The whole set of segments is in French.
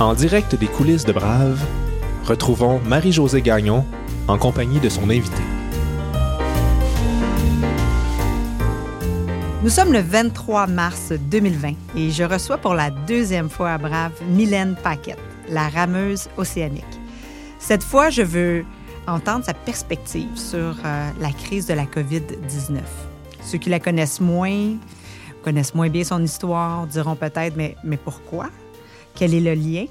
En direct des coulisses de Brave, retrouvons Marie-Josée Gagnon en compagnie de son invité. Nous sommes le 23 mars 2020 et je reçois pour la deuxième fois à Brave Mylène Paquette, la rameuse océanique. Cette fois, je veux entendre sa perspective sur euh, la crise de la COVID-19. Ceux qui la connaissent moins, connaissent moins bien son histoire, diront peut-être, mais, mais pourquoi? Quel est le lien?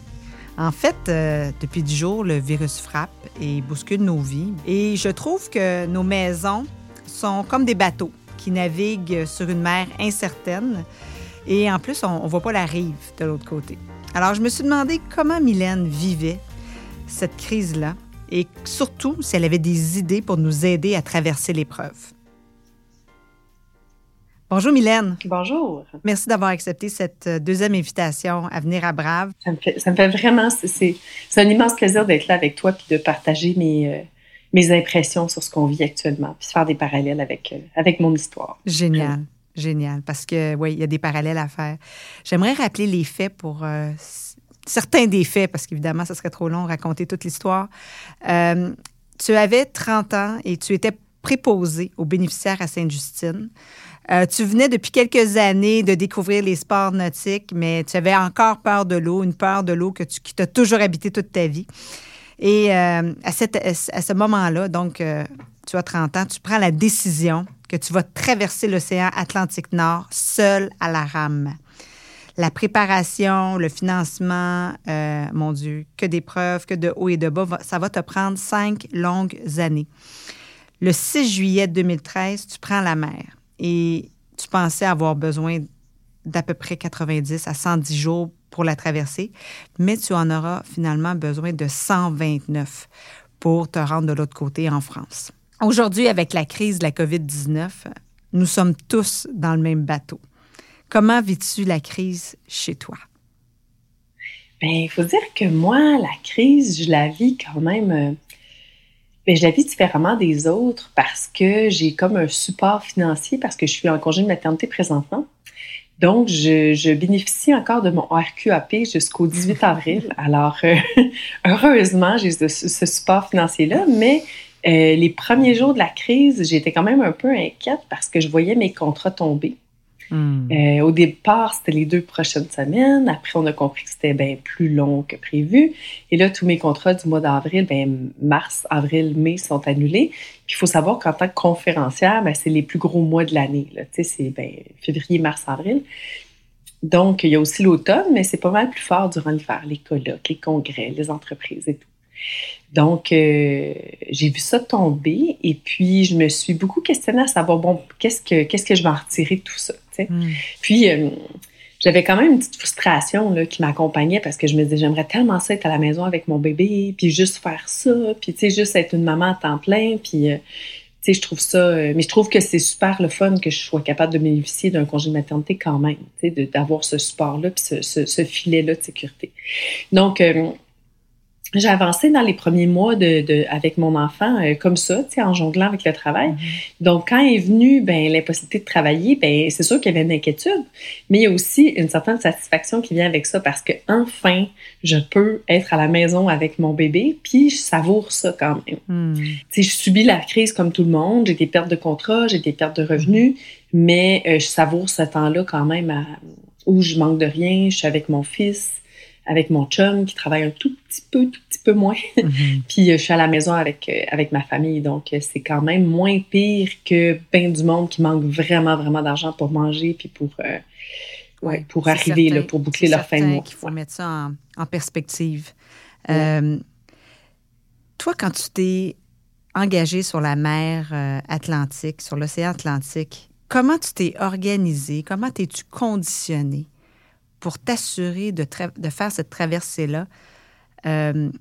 En fait, euh, depuis dix jours, le virus frappe et bouscule nos vies. Et je trouve que nos maisons sont comme des bateaux qui naviguent sur une mer incertaine. Et en plus, on ne voit pas la rive de l'autre côté. Alors, je me suis demandé comment Mylène vivait cette crise-là et surtout si elle avait des idées pour nous aider à traverser l'épreuve. Bonjour Mylène. Bonjour. Merci d'avoir accepté cette euh, deuxième invitation à venir à Brave. Ça me fait, ça me fait vraiment, c'est un immense plaisir d'être là avec toi puis de partager mes, euh, mes impressions sur ce qu'on vit actuellement puis faire des parallèles avec, euh, avec mon histoire. Génial. Génial, parce que oui, il y a des parallèles à faire. J'aimerais rappeler les faits pour certains des faits, parce qu'évidemment, ça serait trop long de raconter toute l'histoire. tu avais 30 ans et tu étais préposé aux bénéficiaires à Sainte-Justine. Euh, tu venais depuis quelques années de découvrir les sports nautiques, mais tu avais encore peur de l'eau, une peur de l'eau que tu, qui t'a toujours habité toute ta vie. Et euh, à, cette, à, ce moment-là, donc, euh, tu as 30 ans, tu prends la décision que tu vas traverser l'océan Atlantique Nord seul à la rame. La préparation, le financement, mon Dieu, que d'épreuves, que de haut et de bas, ça va te prendre cinq longues années. Le 6 juillet 2013, tu prends la mer et tu pensais avoir besoin d'à peu près 90 à 110 jours pour la traverser, mais tu en auras finalement besoin de 129 pour te rendre de l'autre côté en France. Aujourd'hui, avec la crise de la COVID-19, nous sommes tous dans le même bateau. Comment vis-tu la crise chez toi? Bien, il faut dire que moi, la crise, je la vis quand même euh, mais je la vis différemment des autres parce que j'ai comme un support financier parce que je suis en congé de maternité présentement. Donc, je, bénéficie encore de mon RQAP jusqu'au 18 avril. Alors, euh, heureusement, j'ai ce, support financier-là, mais euh, les premiers jours de la crise, j'étais quand même un peu inquiète parce que je voyais mes contrats tomber. Hmm. Euh, au départ, c'était les deux prochaines semaines. Après, on a compris que c'était bien plus long que prévu. Et là, tous mes contrats du mois d'avril, ben, mars, avril, mai sont annulés. Puis il faut savoir qu'en tant que conférencière, ben, c'est les plus gros mois de l'année. C'est ben, février, mars, avril. Donc, il y a aussi l'automne, mais c'est pas mal plus fort durant l'hiver, les colloques, les congrès, les entreprises et tout. Donc, euh, j'ai vu ça tomber et puis je me suis beaucoup questionnée à savoir, bon, qu'est-ce que, qu'est-ce que je vais en retirer de tout ça? Hmm. Puis, euh, j'avais quand même une petite frustration là, qui m'accompagnait parce que je me disais, j'aimerais tellement ça être à la maison avec mon bébé, puis juste faire ça, puis tu sais, juste être une maman à temps plein, puis... Euh, tu sais, je trouve ça, mais je trouve que c'est super le fun que je sois capable de bénéficier d'un congé de maternité quand même, tu sais, d'avoir ce support-là, puis ce, ce, filet-là de sécurité. Donc, j'ai avancé dans les premiers mois de, de avec mon enfant euh, comme ça, tu sais, en jonglant avec le travail. Mm-hmm. Donc, quand est venue ben, l'impossibilité de travailler, ben, c'est sûr qu'il y avait une inquiétude, mais il y a aussi une certaine satisfaction qui vient avec ça parce que enfin, je peux être à la maison avec mon bébé, puis je savoure ça quand même. Mm. Tu sais, je subis la crise comme tout le monde, j'ai des pertes de contrat, j'ai des pertes de revenus, mais euh, je savoure ce temps-là quand même à, où je manque de rien, je suis avec mon fils avec mon chum qui travaille un tout petit peu, tout petit peu moins. Mhm. puis euh, je suis à la maison avec, euh, avec ma famille. Donc, euh, c'est quand même moins pire que ben du monde qui manque vraiment, vraiment d'argent pour manger puis pour, ouais, pour arriver, là, pour boucler leur fin de mois. Il faut mettre ça en, perspective. toi, quand tu t'es engagé sur la mer Atlantique, sur l'océan Atlantique, comment tu t'es organisé? Comment t'es-tu conditionné? Pour t'assurer de, de, faire cette traversée-là euh,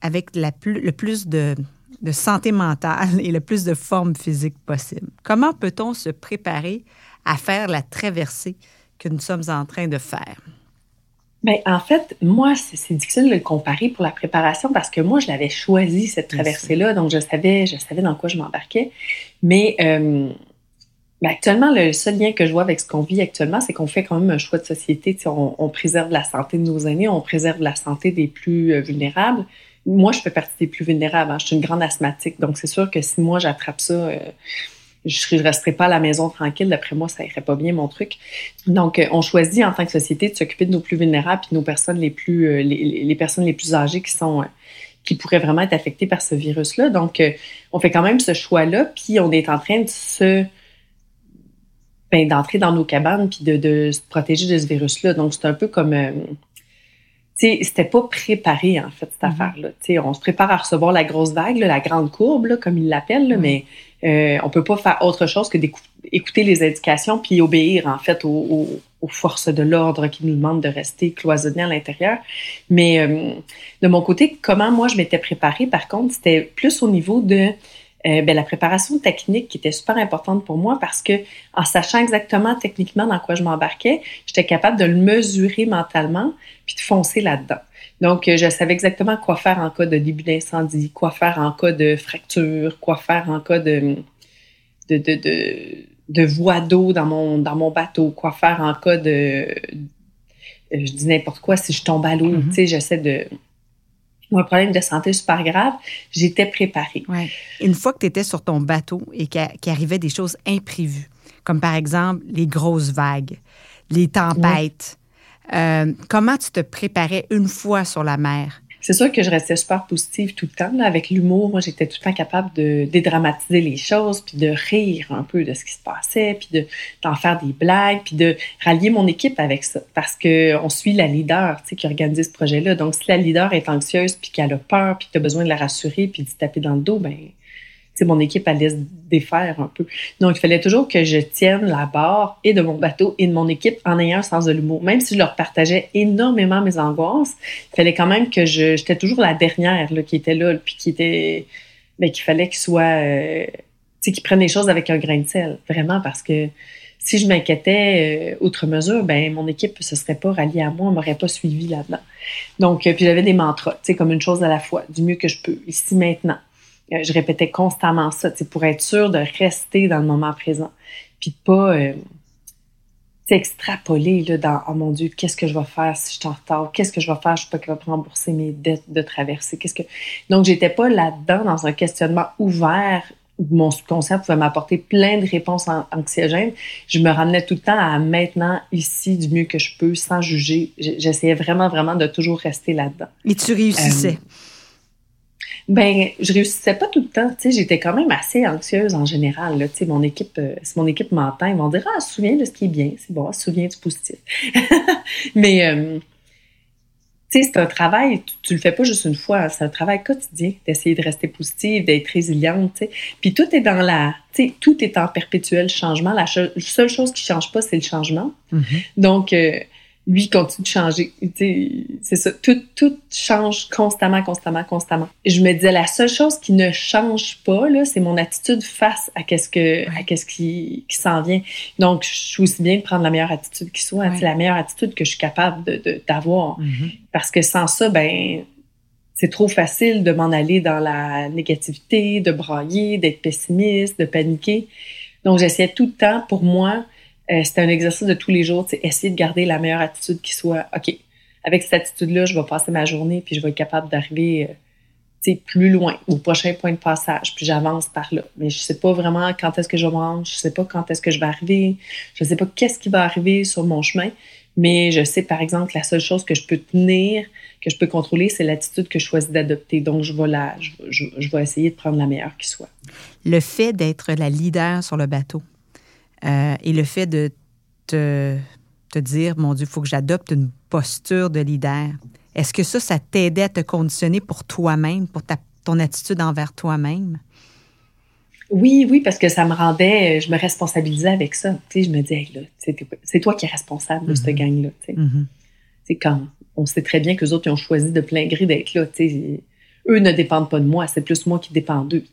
avec la le plus de, de, santé mentale et le plus de forme physique possible. Comment peut-on se préparer à faire la traversée que nous sommes en train de faire? Bien, en fait, moi, c'est difficile de le comparer pour la préparation parce que moi, je l'avais choisi, cette traversée-là, donc je savais, je savais dans quoi je m'embarquais. Mais euh, Ben, actuellement, le seul lien que je vois avec ce qu'on vit actuellement, c'est qu'on fait quand même un choix de société. On, on, préserve la santé de nos aînés, on préserve la santé des plus euh, vulnérables. Moi, je fais partie des plus vulnérables. Hein. Je suis une grande asthmatique. Donc, c'est sûr que si moi, j'attrape ça, euh, je ne resterai pas à la maison tranquille. D'après moi, ça irait pas bien, mon truc. Donc, euh, on choisit en tant que société de s'occuper de nos plus vulnérables de nos personnes les plus, les, les, personnes les plus âgées qui sont qui pourraient vraiment être affectées par ce virus-là. Donc, on fait quand même ce choix-là, puis on est en train de se ben, d'entrer dans nos cabanes puis de, de, se protéger de ce virus-là. Donc, c'est un peu comme. Euh, tu sais, c'était pas préparé, en fait, cette mm-hmm. affaire-là. Tu sais, on se prépare à recevoir la grosse vague, la grande courbe, là, comme ils l'appellent, mm-hmm. mais euh, on peut pas faire autre chose que d'écouter les indications puis obéir, en fait, aux, aux, forces de l'ordre qui nous demandent de rester cloisonnés à l'intérieur. Mais euh, de mon côté, comment moi je m'étais préparée, par contre, c'était plus au niveau de euh, ben, la préparation technique qui était super importante pour moi parce que en sachant exactement techniquement dans quoi je m'embarquais, j'étais capable de le mesurer mentalement puis de foncer là-dedans. Donc, euh, je savais exactement quoi faire en cas de début d'incendie, quoi faire en cas de fracture, quoi faire en cas de, de, de, de, de voie d'eau dans mon, dans mon bateau, quoi faire en cas de, euh, je dis n'importe quoi, si je tombe à l'eau, mm-hmm. tu sais, j'essaie de, ou un problème de santé super grave, j'étais préparée. Ouais. Une fois que tu étais sur ton bateau et qu'arrivaient des choses imprévues, comme par exemple les grosses vagues, les tempêtes, euh, comment tu te préparais une fois sur la mer? C'est sûr que je restais super positive tout le temps. Là, avec l'humour, moi, j'étais tout le temps capable de dédramatiser les choses, puis de rire un peu de ce qui se passait, puis de, d'en faire des blagues, puis de rallier mon équipe avec ça. Parce qu'on suit la leader tu sais, qui organise ce projet-là. Donc, si la leader est anxieuse, puis qu'elle a peur, puis que tu besoin de la rassurer, puis de taper dans le dos, ben mon équipe allait se défaire un peu. Donc, il fallait toujours que je tienne la barre et de mon bateau et de mon équipe en ayant un sens de l'humour. Même si je leur partageais énormément mes angoisses, il fallait quand même que je, j'étais toujours la dernière là, qui était là, puis qui était, mais ben, qu'il fallait qu'ils soit, euh, qu'ils prennent les choses avec un grain de sel, vraiment, parce que si je m'inquiétais euh, outre mesure, ben mon équipe ne se serait pas ralliée à moi, ne m'aurait pas suivi là-dedans. Donc, euh, puis j'avais des mantras, tu sais, comme une chose à la fois, du mieux que je peux, ici maintenant. Euh, je répétais constamment ça, pour être sûr de rester dans le moment présent, puis de pas euh, extrapoler là, dans oh mon Dieu, qu'est-ce que je vais faire si je suis en retard, qu'est-ce que je vais faire, je suis pas capable de rembourser mes dettes de traverser, qu'est-ce que donc j'étais pas là-dedans dans un questionnement ouvert où mon subconscient pouvait m'apporter plein de réponses anxiogènes. Je me ramenais tout le temps à maintenant, ici, du mieux que je peux, sans juger. J'essayais vraiment, vraiment de toujours rester là-dedans. Et tu réussissais. Euh, ben, je réussissais pas tout le temps. Tu sais, j'étais quand même assez anxieuse en général. Là. Tu sais, mon équipe, euh, si mon équipe m'entend, ils vont dire ah, souviens de ce qui est bien, c'est bon, souviens du positif. Mais euh, tu sais, c'est un travail. Tu, le fais pas juste une fois. C'est un travail quotidien d'essayer de rester positive, d'être résiliente. Tu sais. Puis tout est dans la, tu sais, tout est en perpétuel changement. La seule chose qui change pas, c'est le changement. Mm-hmm. Donc euh, lui continue de changer. C'est ça. Tout, tout change constamment, constamment, constamment. Je me disais, la seule chose qui ne change pas, là, c'est mon attitude face à qu'est-ce que, à qu'est-ce qui, qui s'en vient. Donc, je suis aussi bien de prendre la meilleure attitude qui soit, c'est la meilleure attitude que je suis capable de, d'avoir. Mm-hmm. Parce que sans ça, ben, c'est trop facile de m'en aller dans la négativité, de brailler, d'être pessimiste, de paniquer. Donc, j'essayais tout le temps, pour moi, euh, c'était un exercice de tous les jours, essayer de garder la meilleure attitude qui soit, OK, avec cette attitude-là, je vais passer ma journée, puis je vais être capable d'arriver euh, plus loin, au prochain point de passage, puis j'avance par là. Mais je sais pas vraiment quand est-ce que je mange, je sais pas quand est-ce que je vais arriver, je sais pas qu'est-ce qui va arriver sur mon chemin, mais je sais, par exemple, la seule chose que je peux tenir, que je peux contrôler, c'est l'attitude que je choisis d'adopter. Donc, je vais, la, je, je vais essayer de prendre la meilleure qui soit. Le fait d'être la leader sur le bateau, euh, et le fait de te, te dire, mon Dieu, il faut que j'adopte une posture de leader, est-ce que ça, ça t'aidait à te conditionner pour toi-même, pour ta, ton attitude envers toi-même? Oui, oui, parce que ça me rendait, je me responsabilisais avec ça. Tu sais, je me disais, là, c'est toi qui es responsable de cette mm-hmm. gang-là. Tu sais. Mm-hmm. quand on sait très bien que les autres ils ont choisi de plein gré d'être là. Tu sais, eux ne dépendent pas de moi, c'est plus moi qui dépends d'eux.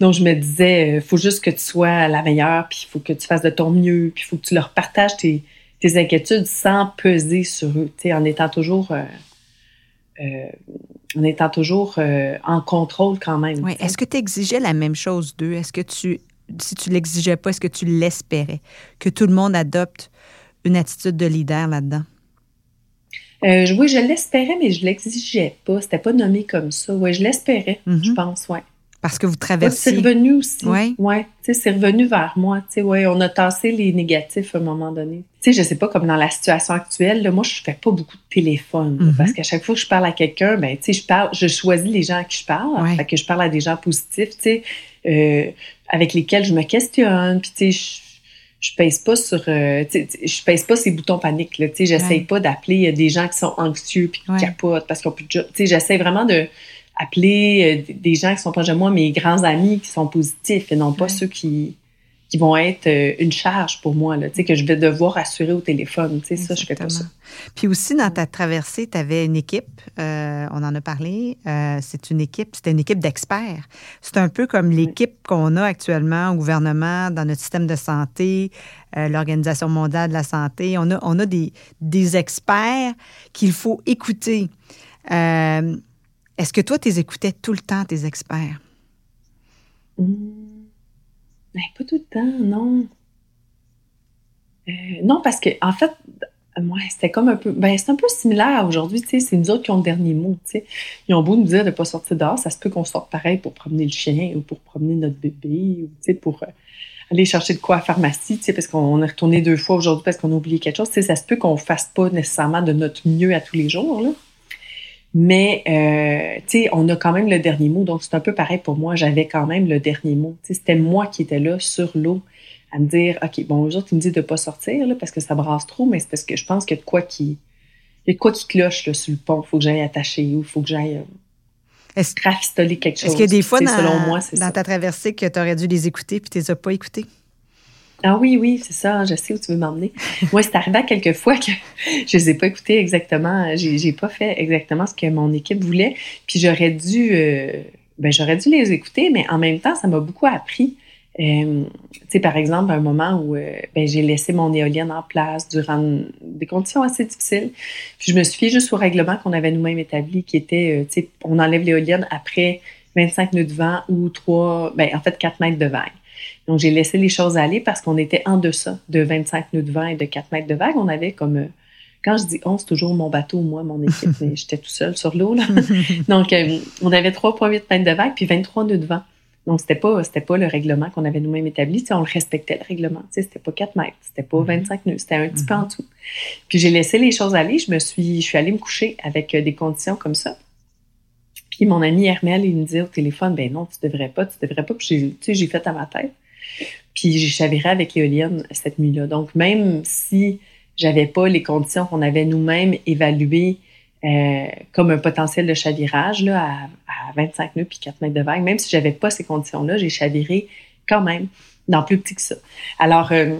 Donc, je me disais, il euh, faut juste que tu sois la meilleure, puis il faut que tu fasses de ton mieux, puis il faut que tu leur partages tes, inquiétudes sans peser sur eux, en étant toujours, euh, euh, en étant toujours en contrôle quand même. Oui. Est-ce que tu exigeais la même chose d'eux? Est-ce que tu si tu l'exigeais pas, est-ce que tu l'espérais? Que tout le monde adopte une attitude de leader là-dedans? Euh, oui, je l'espérais, mais je l'exigeais pas. C'était pas nommé comme ça. Oui, je l'espérais, je mhm. pense, oui. Parce que vous traversez. C'est revenu aussi. Oui. Ouais, c'est revenu vers moi. Ouais, on a tassé les négatifs à un moment donné. Tu sais, je sais pas, comme dans la situation actuelle, là, moi, je fais pas beaucoup de téléphone. Mhm. Parce qu'à chaque fois que je parle à quelqu'un, ben, tu sais, je parle, je choisis les gens à qui je parle. Fait que je parle à des gens positifs, tu sais, euh, avec lesquels je me questionne. Puis, sais, je pèse pas sur euh, je pèse pas ces boutons paniques là tu sais j'essaie pas d'appeler euh, des gens qui sont anxieux puis qui capotent parce qu'on peut tu sais j'essaie vraiment de appeler euh, des gens qui sont proches de moi mes grands amis qui sont positifs et non pas ceux qui qui vont être euh, une charge pour moi, là, que je vais devoir assurer au téléphone. Ça, je fais pas ça. Puis aussi, dans ta traversée, tu avais une équipe, euh, on en a parlé, euh, c'est une équipe, c'était une équipe d'experts. C'est un peu comme l'équipe qu'on a actuellement au gouvernement, dans notre système de santé, l'Organisation mondiale de la santé. On a, on a des, des experts qu'il faut écouter. Est-ce que toi, tu les écoutais tout le temps, tes experts? Mmh. Ben, pas tout le temps, non. Euh, non, parce que en fait, moi, c'était comme un peu. Ben, c'est un peu similaire aujourd'hui, tu sais. C'est nous autres qui ont le dernier mot, tu sais. Ils ont beau nous dire de ne pas sortir dehors, ça se peut qu'on sorte pareil pour promener le chien ou pour promener notre bébé ou, tu pour euh, aller chercher de quoi à la pharmacie, tu sais, parce qu'on est retourné deux fois aujourd'hui parce qu'on a oublié quelque chose. Tu sais, ça se peut qu'on fasse pas nécessairement de notre mieux à tous les jours, là. Mais, euh, tu sais, on a quand même le dernier mot. Donc, c'est un peu pareil pour moi. J'avais quand même le dernier mot. Tu sais, c'était moi qui étais là sur l'eau à me dire, OK, bon, autres, ils me disent de pas sortir là, parce que ça brasse trop, mais c'est parce que je pense qu'il y a de quoi qui, il y a de quoi qui cloche là, sur le pont. Il faut que j'aille attacher ou il faut que j'aille euh, rafistoler quelque chose. Est-ce qu'il y a des fois dans, selon moi, dans ta traversée que tu aurais dû les écouter puis tu les as pas écoutés? Ah oui, oui, c'est ça, je sais où tu veux m'emmener. Moi, c'est arrivé à quelques fois que je les ai pas écoutés exactement, j'ai, j'ai pas fait exactement ce que mon équipe voulait, puis j'aurais dû, euh, ben, j'aurais dû les écouter, mais en même temps, ça m'a beaucoup appris. Euh, tu sais, par exemple, un moment où euh, ben, j'ai laissé mon éolienne en place durant des conditions assez difficiles, puis je me suis fiée juste au règlement qu'on avait nous-mêmes établi, qui était, tu sais, on enlève l'éolienne après 25 nœuds de vent ou 3, ben, en fait, 4 mètres de vague. Donc, j'ai laissé les choses aller parce qu'on était en deçà de 25 nœuds de vent et de 4 mètres de vague. On avait comme, euh, quand je dis on, c'est toujours mon bateau, moi, mon équipe, mais j'étais tout seul sur l'eau. Donc, euh, on avait 3,8 mètres de vague puis 23 nœuds de vent. Donc, c'était pas, c'était pas le règlement qu'on avait nous-mêmes établi. on le respectait, le règlement. C'était pas 4 mètres, c'était pas 25 mm-hmm. nœuds, c'était un petit peu en mm-hmm. dessous. Puis, j'ai laissé les choses aller. Je me suis, je suis allée me coucher avec euh, des conditions comme ça. Puis, mon ami Hermel, il me dit au téléphone, ben non, tu devrais pas, tu devrais pas. Puis, j'ai fait à ma tête. Puis j'ai chaviré avec l'éolienne cette nuit-là. Donc, même si j'avais pas les conditions qu'on avait nous-mêmes évaluées euh, comme un potentiel de chavirage là, à, 25 nœuds puis 4 mètres de vague, même si j'avais pas ces conditions-là, j'ai chaviré quand même dans plus petit que ça. Alors, euh,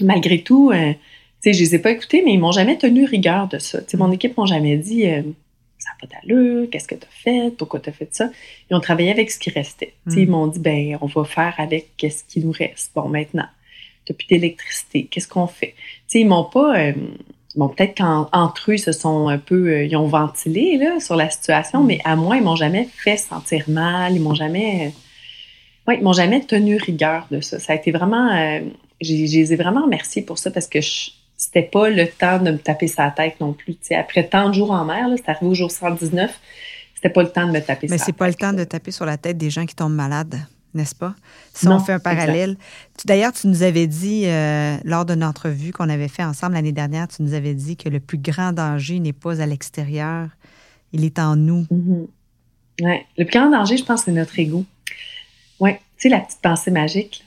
malgré tout, euh, je les ai pas écoutés, mais ils m'ont jamais tenu rigueur de ça. Mon équipe m'a jamais dit pas d'allure, qu'est-ce que tu as fait, pourquoi tu as fait ça. Ils ont travaillé avec ce qui restait. Ils hmm. m'ont dit, ben, on va faire avec ce qui nous reste. Bon, maintenant, tu n'as plus d'électricité, qu'est-ce qu'on fait? T'sais, ils m'ont pas. Euh, bon, peut-être qu'entre eux, ils se sont un peu. Euh, ils ont ventilé là, sur la situation, hmm. mais à moi, ils m'ont jamais fait sentir mal, ils m'ont jamais. Euh, ouais, ils m'ont jamais tenu rigueur de ça. Ça a été vraiment. je les ai vraiment remerciés pour ça parce que je, c'était pas le temps de me taper sa tête non plus. après tant de jours en mer, c'est arrivé au jour 119, c'était pas le temps de me taper Mais c'est pas le temps de taper sur la tête des gens qui tombent malades, n'est-ce pas? Si on fait un parallèle. D'ailleurs, tu nous avais dit, euh, lors d'une entrevue qu'on avait fait ensemble l'année dernière, tu nous avais dit que le plus grand danger n'est pas à l'extérieur, il est en nous. Mm-hmm. ouais. Le plus grand danger, je pense, c'est notre ego. Oui, tu sais, la petite pensée magique.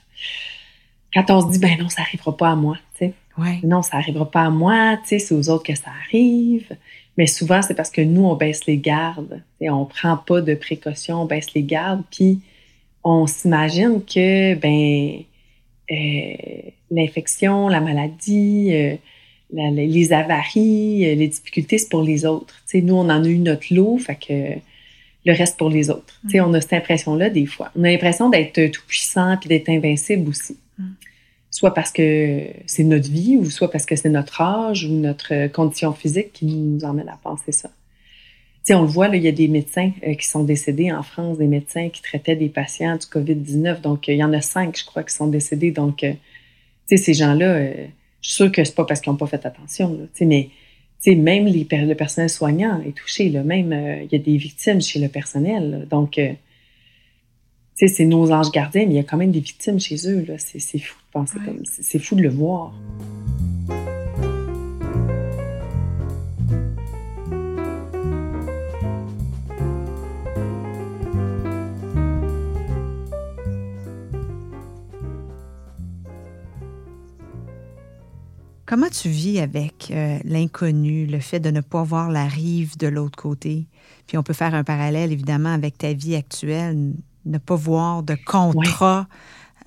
Quand on se dit, ben non, ça n'arrivera pas à moi, tu sais. Non, ça n'arrivera pas à moi, c'est aux autres que ça arrive. Mais souvent, c'est parce que nous, on baisse les gardes. Et on prend pas de précautions, on baisse les gardes, puis on s'imagine que, ben, euh, l'infection, la maladie, euh, les avaries, euh, les difficultés, c'est pour les autres. nous, on en a eu notre lot, fait que le reste pour les autres. mm. On a cette impression-là des fois. On a l'impression d'être tout puissant puis d'être invincible aussi. Mm soit parce que c'est notre vie ou soit parce que c'est notre âge ou notre condition physique qui nous emmène à penser ça. sais, on le voit, là, il y a des médecins euh, qui sont décédés en France, des médecins qui traitaient des patients du COVID-19. Donc, il y en a cinq, je crois, qui sont décédés. Donc, tu ces gens-là, je suis sûre que c'est pas parce qu'ils n'ont pas fait attention, tu sais, mais même les, le personnel soignant est touché. Là, même, il y a des victimes chez le personnel. donc, c'est nos anges gardiens, mais il y a quand même des victimes chez eux. C'est fou de penser comme C'est fou de le voir. Comment tu vis avec euh, l'inconnu, le fait de ne pas voir la rive de l'autre côté? Puis on peut faire un parallèle, évidemment, avec ta vie actuelle ne pas voir de contrat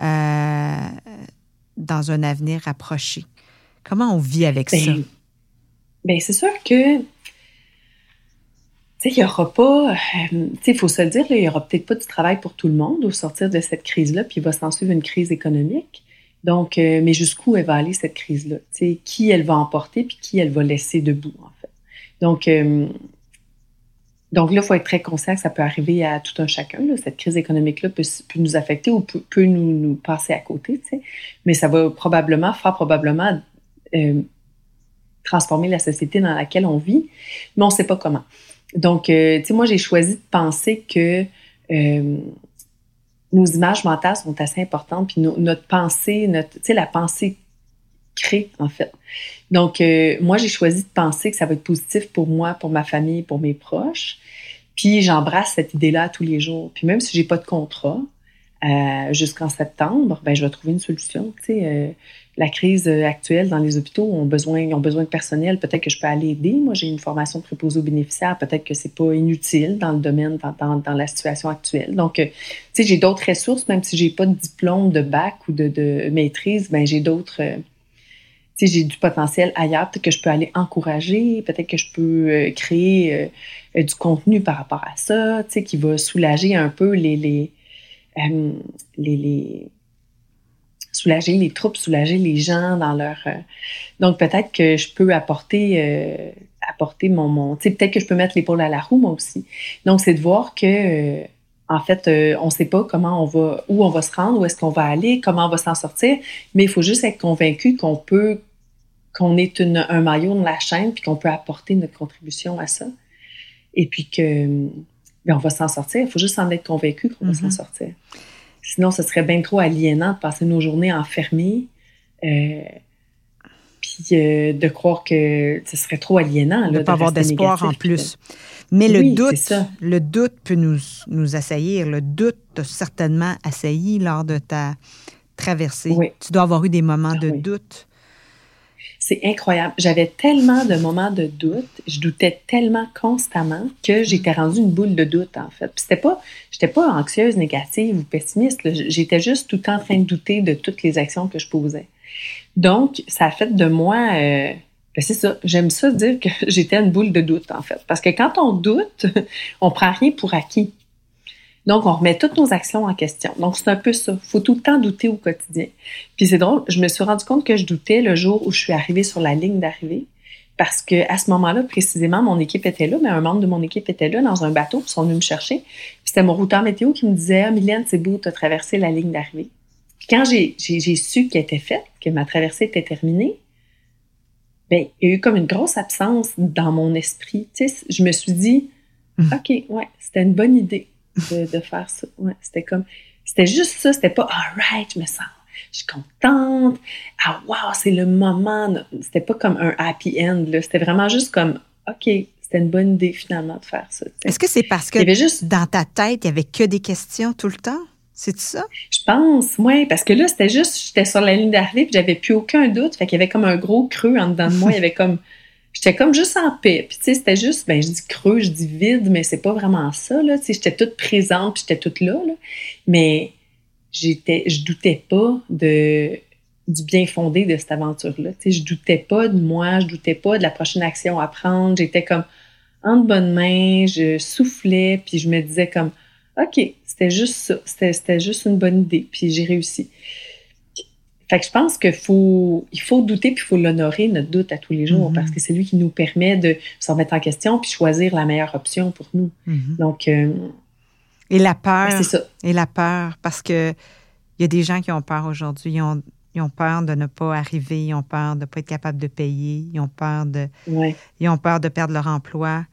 euh, dans un avenir approché. Comment on vit avec ça? Bien, ben, c'est sûr que il n'y aura pas, euh, il faut se le dire, il n'y aura peut-être pas du travail pour tout le monde au sortir de cette crise-là, puis il va s'en suivre une crise économique. Donc, euh, mais jusqu'où elle va aller cette crise-là? Qui elle va emporter, puis qui elle va laisser debout, en fait? Donc, donc là, il faut être très conscient que ça peut arriver à tout un chacun. Cette crise économique-là peut, nous affecter ou peut, nous, passer à côté, mais ça va probablement, fera probablement euh, transformer la société dans laquelle on vit, mais on ne sait pas comment. Donc, euh, tu sais, moi, j'ai choisi de penser que euh, nos images mentales sont assez importantes, puis notre pensée, notre, tu sais, la pensée crée, en fait. Donc, euh, moi, j'ai choisi de penser que ça va être positif pour moi, pour ma famille, pour mes proches. Puis, j'embrasse cette idée-là tous les jours. Puis, même si j'ai pas de contrat euh, jusqu'en septembre, ben, je vais trouver une solution. Tu sais, euh, la crise actuelle dans les hôpitaux ont besoin, ils ont besoin de personnel. Peut-être que je peux aller aider. Moi, j'ai une formation de préposé aux bénéficiaires. Peut-être que c'est pas inutile dans le domaine, dans, dans, la situation actuelle. Donc, tu sais, j'ai d'autres ressources, même si j'ai pas de diplôme de bac ou de, de maîtrise, ben, j'ai d'autres j'ai du potentiel ailleurs, peut-être que je peux aller encourager, peut-être que je peux euh, créer euh, du contenu par rapport à ça, qui va soulager un peu les, les, euh, les, soulager les troupes, soulager les gens dans leur... donc, peut-être que je peux apporter, apporter mon... mon peut-être que je peux mettre l'épaule à la roue, moi aussi. Donc, c'est de voir que en fait, on ne sait pas comment on va, où on va se rendre, où est-ce qu'on va aller, comment on va s'en sortir, mais il faut juste être convaincu qu'on peut qu'on est un maillot de la chaîne, puis qu'on peut apporter notre contribution à ça. Et puis que ben, on va s'en sortir. Il faut juste en être convaincu qu'on va s'en mm-hmm. sortir. Sinon, ce serait bien trop aliénant de passer nos journées enfermées. Euh, puis euh, de croire que ce serait trop aliénant. de ne pas avoir d'espoir en plus. Mais le doute, le doute peut nous, nous assaillir. Le doute t'a certainement assailli lors de ta traversée. Tu dois avoir eu des moments de doute. C'est incroyable. J'avais tellement de moments de doute, je doutais tellement constamment que j'étais rendue une boule de doute en fait. Puis c'était pas, j'étais pas anxieuse, négative ou pessimiste. J'étais juste tout en train de douter de toutes les actions que je posais. Donc, ça a fait de moi, euh, ben, c'est ça. J'aime ça dire que j'étais une boule de doute en fait, parce que quand on doute, on prend rien pour acquis. Donc, on remet toutes nos actions en question. Donc, c'est un peu ça. Il faut tout le temps douter au quotidien. Puis c'est drôle, je me suis rendu compte que je doutais le jour où je suis arrivée sur la ligne d'arrivée. Parce que à ce moment-là, précisément, mon équipe était là, mais un membre de mon équipe était là dans un bateau, ils sont venus me chercher. Puis c'était mon routeur météo qui me disait ah, Mylène, c'est beau, tu as traversé la ligne d'arrivée. Puis quand j'ai su qu'elle était faite, que ma traversée était terminée, bien, il y a eu comme une grosse absence dans mon esprit. Tu sais, je me suis dit, mmh. OK, ouais, c'était une bonne idée de, faire ça. Ouais, c'était comme, c'était juste ça, c'était pas, alright, je me sens, je suis contente, ah wow, c'est le moment. C'était pas comme un happy end, C'était vraiment juste comme, OK, c'était une bonne idée finalement de faire ça. Est-ce que c'est parce que juste... dans ta tête, il y avait que des questions tout le temps? C'est ça? Je pense, oui, parce que là, c'était juste, j'étais sur la ligne d'arrivée, puis j'avais plus aucun doute. Fait qu'il y avait comme un gros creux en dedans de moi. il y avait comme j'étais comme juste en paix. Puis, tu sais, c'était juste, ben, je dis creux, je dis vide, mais c'est pas vraiment ça, là. Tu sais, j'étais toute présente, puis j'étais toute là, là. Mais j'étais, je doutais pas de, du bien fondé de cette aventure-là. Tu sais, je doutais pas de moi, je doutais pas de la prochaine action à prendre. J'étais comme en de bonnes mains, je soufflais, puis je me disais comme, OK, c'était juste ça. C'était, c'était juste une bonne idée, puis j'ai réussi. Fait que je pense qu'il faut, il faut douter puis il faut l'honorer, notre doute à tous les jours, Mhm. parce que c'est lui qui nous permet de se remettre en question puis choisir la meilleure option pour nous. Mhm. Donc, euh, Et la peur. c'est ça. Et la peur, parce que il y a des gens qui ont peur aujourd'hui. Ils ont, ils ont peur de ne pas arriver, ils ont peur de ne pas être capable de payer, ils ont peur de, Ouais. ils ont peur de perdre leur emploi.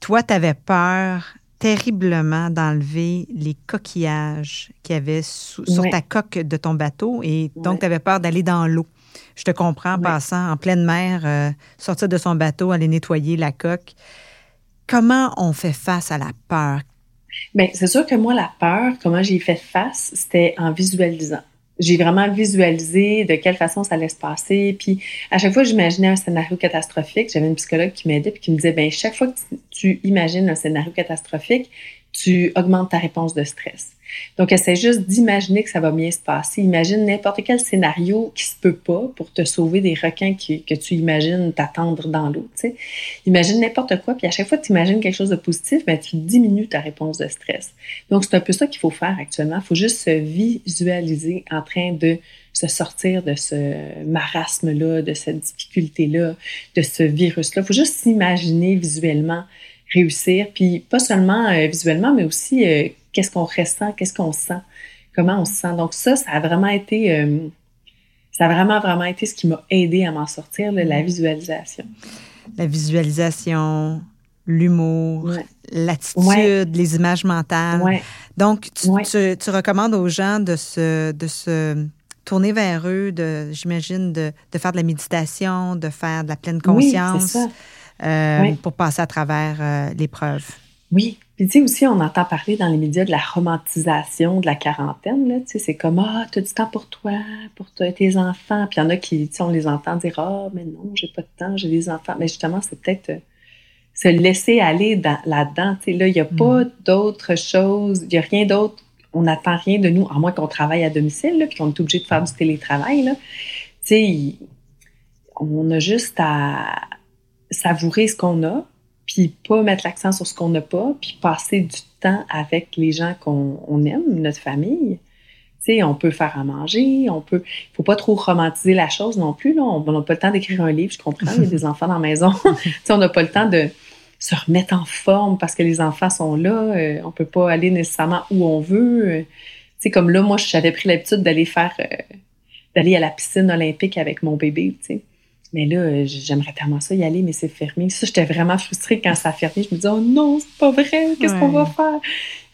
Toi, tu avais peur terriblement d'enlever les coquillages qu'il y avait sous- sur ta coque de ton bateau et donc Ouais. tu avais peur d'aller dans l'eau. Je te comprends en Ouais. passant en pleine mer, euh, sortir de son bateau, aller nettoyer la coque. Comment on fait face à la peur? Bien, c'est sûr que moi, la peur, comment j'ai fait face, c'était en visualisant. J'ai vraiment visualisé de quelle façon ça allait se passer. Puis à chaque fois j'imaginais un scénario catastrophique, j'avais une psychologue qui m'aidait puis qui me disait, ben chaque fois que tu imagines un scénario catastrophique, tu augmentes ta réponse de stress. Donc, essaie juste d'imaginer que ça va bien se passer. Imagine n'importe quel scénario qui se peut pas pour te sauver des requins qui- que tu imagines t'attendre dans l'eau. Imagine n'importe quoi, puis à chaque fois que tu imagines quelque chose de positif, ben, tu diminues ta réponse de stress. Donc, c'est un peu ça qu'il faut faire actuellement. Il faut juste se visualiser en train de se sortir de ce marasme-là, de cette difficulté-là, de ce virus-là. Il faut juste s'imaginer visuellement réussir, puis pas seulement euh, visuellement, mais aussi euh, qu'est-ce qu'on ressent, qu'est-ce qu'on sent, comment on se sent. Donc ça, ça a vraiment été, euh, ça a vraiment, vraiment été ce qui m'a aidé à m'en sortir, là, la visualisation. La visualisation, l'humour, Ouais. l'attitude, Ouais. les images mentales. Ouais. Donc, tu, Ouais. tu- tu recommandes aux gens de se, de se tourner vers eux, de, j'imagine, de, de faire de la méditation, de faire de la pleine conscience euh, pour passer à travers euh, l'épreuve. Oui. Puis tu sais aussi, on entend parler dans les médias de la romantisation de la quarantaine. Là. Tu sais, c'est comme ah, tu as du temps pour toi, pour toi, tes enfants. Puis il y en a qui, tu sais, on les entend dire ah, mais non, j'ai pas de temps, j'ai des enfants. Mais justement, c'est peut-être euh, se laisser aller dans- là-dedans. Tu sais, là, il n'y a pas d'autre chose, il n'y a rien d'autre. On n'attend rien de nous, à moins qu'on travaille à domicile, là, puis qu'on est obligé de faire du télétravail. Là. Tu sais, on a juste à savourer ce qu'on a, puis pas mettre l'accent sur ce qu'on n'a pas, puis passer du temps avec les gens qu'on on aime, notre famille. Tu sais, on peut faire à manger, on peut... Il faut pas trop romantiser la chose non plus, là. On n'a pas le temps d'écrire un livre, je comprends, il y a des enfants dans la maison. tu sais, on n'a pas le temps de se remettre en forme parce que les enfants sont là, euh, on peut pas aller nécessairement où on veut. euh. tu sais, comme là, moi, j'avais pris l'habitude d'aller faire... euh, d'aller à la piscine olympique avec mon bébé, tu sais. Mais là, euh, j'aimerais tellement ça y aller, mais c'est fermé. Ça, j'étais vraiment frustrée quand ça a fermé. Je me disais, oh non, c'est pas vrai, qu'est-ce qu'on va faire?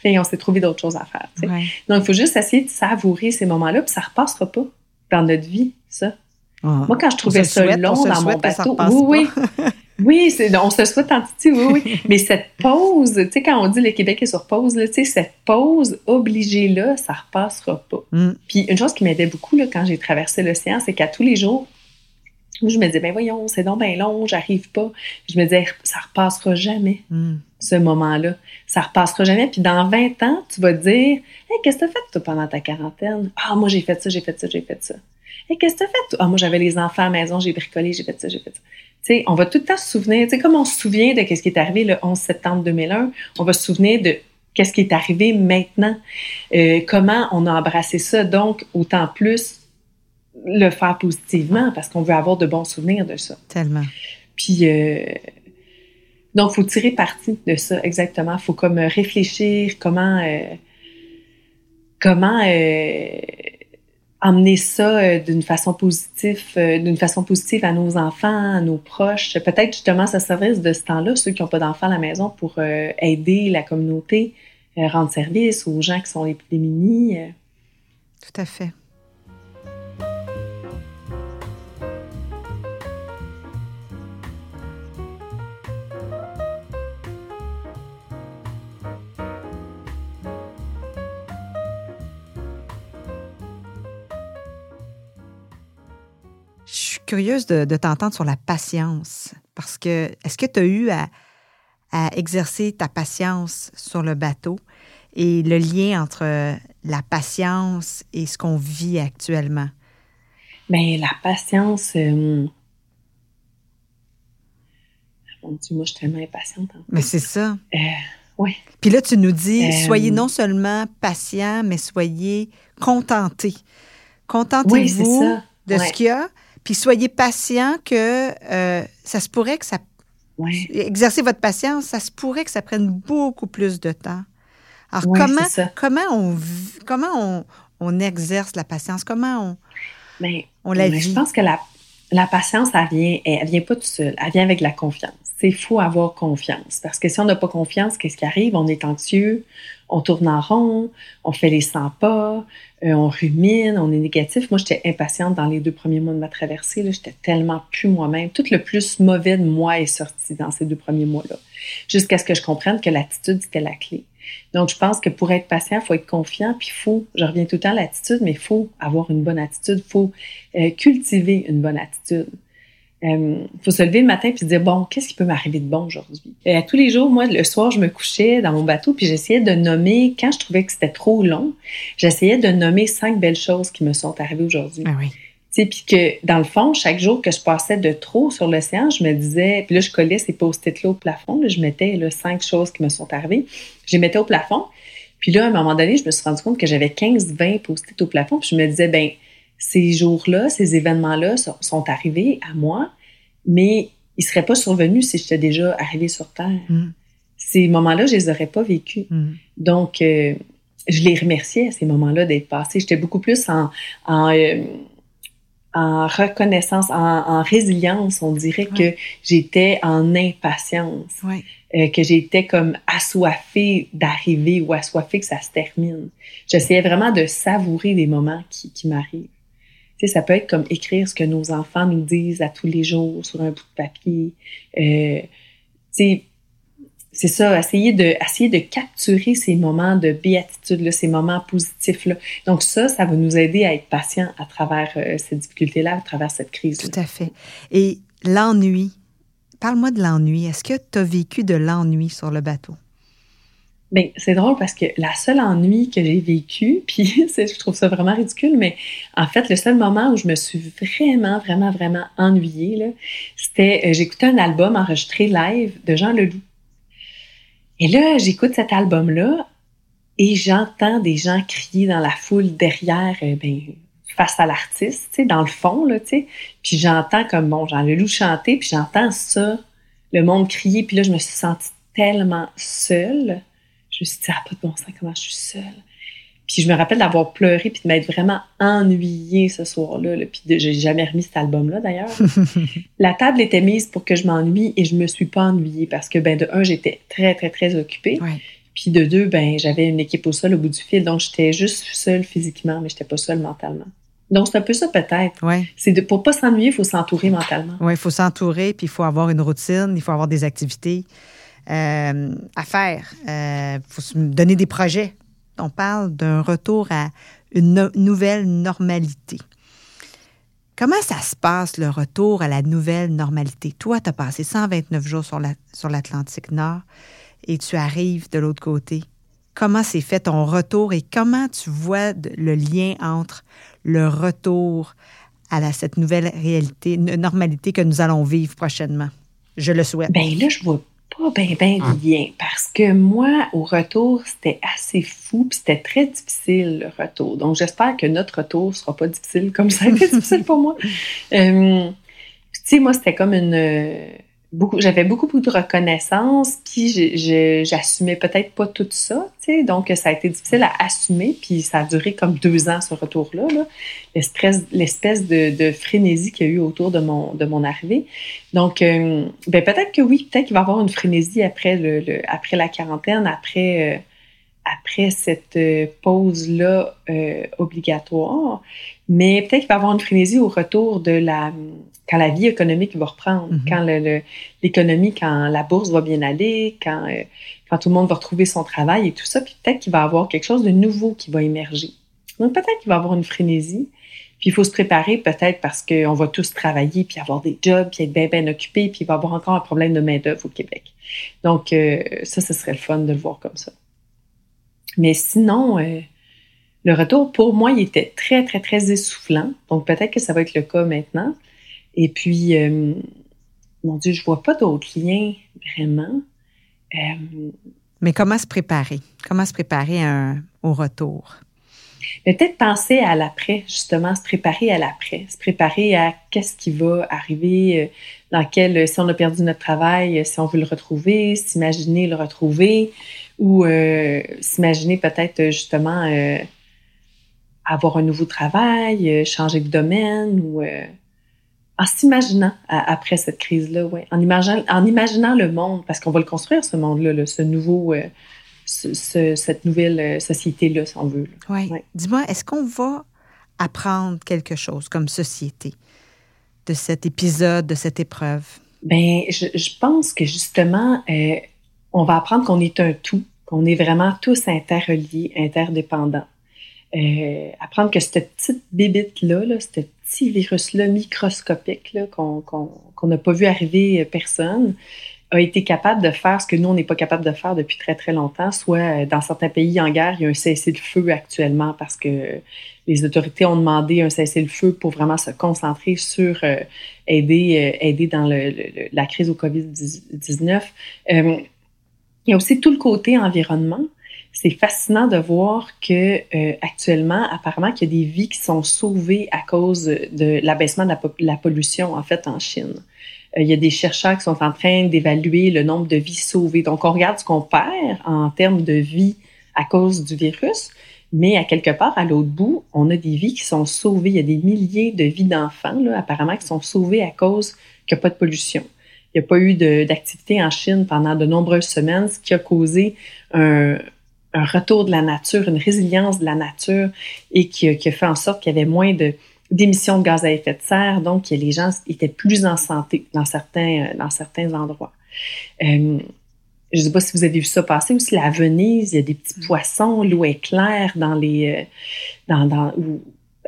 Puis on s'est trouvé d'autres choses à faire. Ouais. Donc, il faut juste essayer de savourer ces moments-là, puis ça repassera pas dans notre vie, ça. Ah. Moi, quand je trouvais ça souhaite- long dans mon bateau, oui, oui. Oui, c'est, on se souhaite en titi, oui, oui. Mais cette pause, tu sais, quand on dit le Québec est sur pause, là, tu sais, cette pause obligée-là, ça repassera pas. Mm. Puis une chose qui m'aidait beaucoup là, quand j'ai traversé l'océan, c'est qu'à tous les jours, je me disais, ben voyons, c'est donc bien long, j'arrive pas. Je me disais, ça repassera jamais, Mm. ce moment-là. Ça repassera jamais. Puis dans 20 ans, tu vas te dire, hey, qu'est-ce que tu as fait, toi, pendant ta quarantaine? Ah, moi, j'ai fait ça, j'ai fait ça, j'ai fait ça. Hey, qu'est-ce que tu as fait, toi? Ah, moi, j'avais les enfants à la maison, j'ai bricolé, j'ai fait ça, j'ai fait ça. Tu sais, on va tout le temps se souvenir, tu sais, comme on se souvient de ce qui est arrivé le 11 septembre 2001, on va se souvenir de qu'est-ce qui est arrivé maintenant, euh, comment on a embrassé ça. Donc, autant plus le faire positivement parce qu'on veut avoir de bons souvenirs de ça. Tellement. Puis, euh, donc, il faut tirer parti de ça, exactement. Il faut comme réfléchir comment, euh, comment euh, emmener ça euh, d'une façon positive, d'une façon positive à nos enfants, à nos proches. Peut-être justement ça service de ce temps-là, ceux qui n'ont pas d'enfants à la maison, pour aider la communauté, rendre service aux gens qui sont les plus démunis. Tout à fait. Curieuse de, de t'entendre sur la patience. Parce que, est-ce que tu as eu à, à exercer ta patience sur le bateau et le lien entre la patience et ce qu'on vit actuellement? Mais la patience. euh, Mon Dieu, moi, je suis tellement impatiente. Mais c'est ça. Euh, oui. Puis là, tu nous dis, Euh, soyez non seulement patient, mais soyez contentés. Contentez-vous de ce qu'il y a, puis soyez patient que euh, ça se pourrait que ça... Exercer votre patience, ça se pourrait que ça prenne beaucoup plus de temps. Alors, comment, comment, on, comment on, on, exerce la patience? Comment on, mais, on la vit? Je pense que la, la patience, elle vient, elle vient pas tout seul. Elle vient avec la confiance. C'est fou avoir confiance. Parce que si on n'a pas confiance, qu'est-ce qui arrive? On est anxieux, on tourne en rond, on fait les 100 pas, euh, on rumine, on est négatif. Moi, j'étais impatiente dans les deux premiers mois de ma traversée. J'étais tellement plus moi-même. Tout le plus mauvais de moi est sorti dans ces deux premiers mois-là. Jusqu'à ce que je comprenne que l'attitude, c'était la clé. Donc, je pense que pour être patient, il faut être confiant, puis il faut, je reviens tout le temps à l'attitude, mais il faut avoir une bonne attitude, il faut euh, cultiver une bonne attitude. Il euh, faut se lever le matin puis se dire bon, qu'est-ce qui peut m'arriver de bon aujourd'hui? Euh, Tous les jours, moi, le soir, je me couchais dans mon bateau puis j'essayais de nommer quand je trouvais que c'était trop long, j'essayais de nommer cinq belles choses qui me sont arrivées aujourd'hui. Ah oui. Puis que dans le fond, chaque jour que je passais de trop sur l'océan, je me disais, puis là, je collais ces post-it là au plafond, je mettais là, cinq choses qui me sont arrivées, je les mettais au plafond. Puis là, à un moment donné, je me suis rendu compte que j'avais 15-20 post-it au plafond, puis je me disais, ben ces jours-là, ces événements-là sont, arrivés à moi, mais ils ne seraient pas survenus si j'étais déjà arrivée sur Terre. Mm. Ces moments-là, je ne les aurais pas vécus. Mm. Donc, euh, je les remerciais à ces moments-là d'être passés. J'étais beaucoup plus en, en, euh, reconnaissance, en, résilience. On dirait que j'étais en impatience, euh, que j'étais comme assoiffée d'arriver ou assoiffée que ça se termine. J'essayais vraiment de savourer des moments qui, qui m'arrivent ça peut être comme écrire ce que nos enfants nous disent à tous les jours sur un bout de papier. Euh, c'est ça, essayer de, essayer de capturer ces moments de béatitude, ces moments positifs-là. Donc ça, ça va nous aider à être patient à travers euh, ces difficultés-là, à travers cette crise. Tout à fait. Et l'ennui, parle-moi de l'ennui. Est-ce que tu as vécu de l'ennui sur le bateau? Ben, c'est drôle parce que la seule ennui que j'ai vécu, puis je trouve ça vraiment ridicule, mais en fait, le seul moment où je me suis vraiment, vraiment, vraiment ennuyée, c'était, euh, j'écoutais un album enregistré live de Jean Leloup. Et là, j'écoute cet album-là et j'entends des gens crier dans la foule derrière, euh, ben, face à l'artiste, dans le fond, là, tu sais. Puis j'entends comme, bon, Jean Leloup chanter, puis j'entends ça, le monde crier, puis là, je me suis sentie tellement seule je me suis dit, ça n'a pas de bon sens, comment je suis seule? Puis je me rappelle d'avoir pleuré puis de m'être vraiment ennuyée ce soir-là. Là, puis j'ai jamais remis cet album-là d'ailleurs. la table était mise pour que je m'ennuie et je me suis pas ennuyée parce que, ben, de un, j'étais très, très, très occupée. Puis de deux, ben, j'avais une équipe au sol au bout du fil. Donc j'étais juste seule physiquement, mais j'étais pas seule mentalement. Donc, c'est un peu ça peut-être. Ouais. C'est de, pour pas s'ennuyer, il faut s'entourer mentalement. Oui, il faut s'entourer, puis il faut avoir une routine, il faut avoir des activités. Euh, à faire. Il euh, faut se donner des projets. On parle d'un retour à une nouvelle normalité. Comment ça se passe, le retour à la nouvelle normalité? Toi, tu as passé 129 jours sur l'Atlantique la, Nord et tu arrives de l'autre côté. Comment s'est fait ton retour et comment tu vois le lien entre le retour à cette nouvelle réalité, normalité que nous allons vivre prochainement? Je le souhaite. Bien là, je vois pas bien, bien ah. bien. Parce que moi, au retour, c'était assez fou, puis c'était très difficile, le retour. Donc, j'espère que notre retour sera pas difficile comme ça a été difficile pour moi. Euh, tu sais, moi, c'était comme une j'avais beaucoup, beaucoup de reconnaissance, puis j'assumais peut-être pas tout ça, tu sais, donc ça a été difficile à assumer, puis ça a duré comme deux ans ce retour-là, l'espèce de, frénésie qu'il y a eu autour de mon, arrivée. Donc, euh, ben peut-être que oui, peut-être qu'il va y avoir une frénésie après, après la quarantaine, après, euh, après cette euh, pause-là obligatoire, mais peut-être qu'il va y avoir une frénésie au retour de la quand la vie économique va reprendre, mhm. quand l'économie, quand la bourse va bien aller, quand, euh, quand tout le monde va retrouver son travail et tout ça, puis peut-être qu'il va y avoir quelque chose de nouveau qui va émerger. Donc peut-être qu'il va y avoir une frénésie. Puis il faut se préparer peut-être parce qu'on va tous travailler, puis avoir des jobs, puis être bien, bien occupés, puis il va y avoir encore un problème de main-d'œuvre au Québec. Donc euh, ça, ce serait le fun de le voir comme ça. Mais sinon, euh, le retour, pour moi, il était très, très, très essoufflant. Donc peut-être que ça va être le cas maintenant. Et puis, euh, mon Dieu, je vois pas d'autres liens vraiment. Euh, Mais comment se préparer? Comment se préparer au retour? Peut-être penser à l'après, justement, se préparer à l'après, se préparer à qu'est-ce qui va arriver, euh, dans quel, si on a perdu notre travail, si on veut le retrouver, s'imaginer le retrouver, ou euh, s'imaginer peut-être justement euh, avoir un nouveau travail, changer de domaine, ou en s'imaginant après cette crise-là, ouais, en imaginant, en imaginant le monde, parce qu'on va le construire, ce monde-là, ce nouveau, cette nouvelle euh, société-là, si on veut. Oui. Dis-moi, est-ce qu'on va apprendre quelque chose comme société de cet épisode, de cette épreuve? Bien, je, pense que justement, euh, on va apprendre qu'on est un tout, qu'on est vraiment tous interreliés, interdépendants. Euh, apprendre que cette petite bébite-là, là, ce petit virus-là microscopique qu'on n'a pas vu arriver personne, a été capable de faire ce que nous, on n'est pas capable de faire depuis très, très longtemps. Soit euh, dans certains pays en guerre, il y a un cessez-le-feu actuellement parce que les autorités ont demandé un cessez-le-feu pour vraiment se concentrer sur euh, aider, euh, aider dans le, la crise au COVID-19. il y a aussi tout le côté environnement. C'est fascinant de voir que actuellement, apparemment, qu'il y a des vies qui sont sauvées à cause de l'abaissement de la pollution en fait en Chine. Euh, il y a des chercheurs qui sont en train d'évaluer le nombre de vies sauvées. Donc, on regarde ce qu'on perd en termes de vie à cause du virus, mais à quelque part, à l'autre bout, on a des vies qui sont sauvées. Il y a des milliers de vies d'enfants, apparemment, qui sont sauvées à cause qu'il n'y a pas de pollution. Il n'y a pas eu d'activité en Chine pendant de nombreuses semaines, ce qui a causé un, retour de la nature, une résilience de la nature et qui, qui a fait en sorte qu'il y avait moins de, d'émissions de gaz à effet de serre, donc les gens étaient plus en santé dans certains, euh, dans certains endroits. Euh, je ne sais pas si vous avez vu ça passer aussi, la Venise, il y a des petits mm. poissons, l'eau est claire dans les... Euh, dans, dans,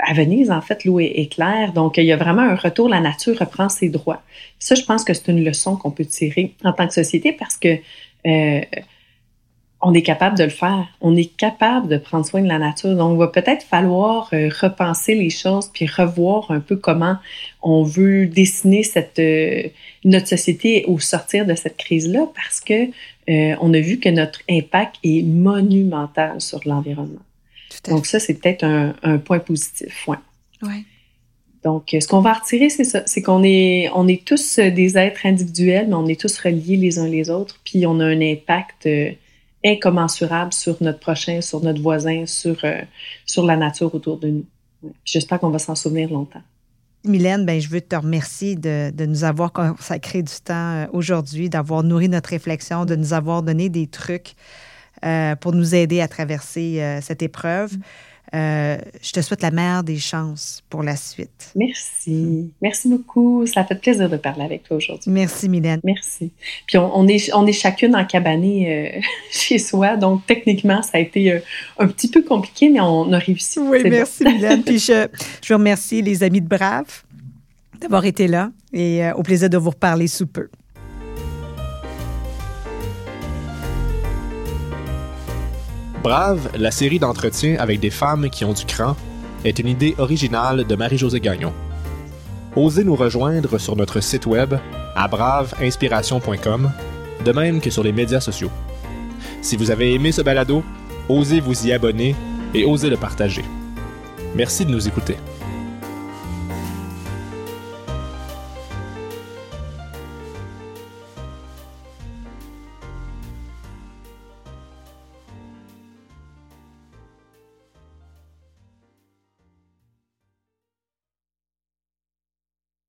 à Venise, en fait, l'eau est, claire. Donc, il y a vraiment un retour, la nature reprend ses droits. Ça, je pense que c'est une leçon qu'on peut tirer en tant que société parce que on est capable de le faire. On est capable de prendre soin de la nature. Donc, il va peut-être falloir euh, repenser les choses puis revoir un peu comment on veut dessiner cette euh, notre société au sortir de cette crise-là parce que euh, on a vu que notre impact est monumental sur l'environnement. Donc, ça, c'est peut-être un, point positif. Ouais. ouais. Donc, ce qu'on va retirer, c'est ça, c'est qu'on est, on est tous des êtres individuels, mais on est tous reliés les uns les autres, puis on a un impact incommensurable sur notre prochain, sur notre voisin, sur, euh, sur la nature autour de nous. J'espère qu'on va s'en souvenir longtemps. Mylène, ben, je veux te remercier de, de nous avoir consacré du temps euh, aujourd'hui, d'avoir nourri notre réflexion, de nous avoir donné des trucs euh, pour nous aider à traverser cette épreuve. Euh, je te souhaite la meilleure des chances pour la suite. Merci. Merci beaucoup. Ça a fait plaisir de parler avec toi aujourd'hui. Merci, Mylène. Merci. Puis on, est, on est chacune en cabanée euh, chez soi, donc techniquement, ça a été euh, un petit peu compliqué, mais on a réussi. Oui, merci, Mylène. Puis je, je veux remercier les amis de Brave d'avoir été là et au plaisir de vous reparler sous peu. Brave, la série d'entretiens avec des femmes qui ont du cran, est une idée originale de Marie-Josée Gagnon. Osez nous rejoindre sur notre site web à braveinspiration.com, de même que sur les médias sociaux. Si vous avez aimé ce balado, osez vous y abonner et osez le partager. Merci de nous écouter.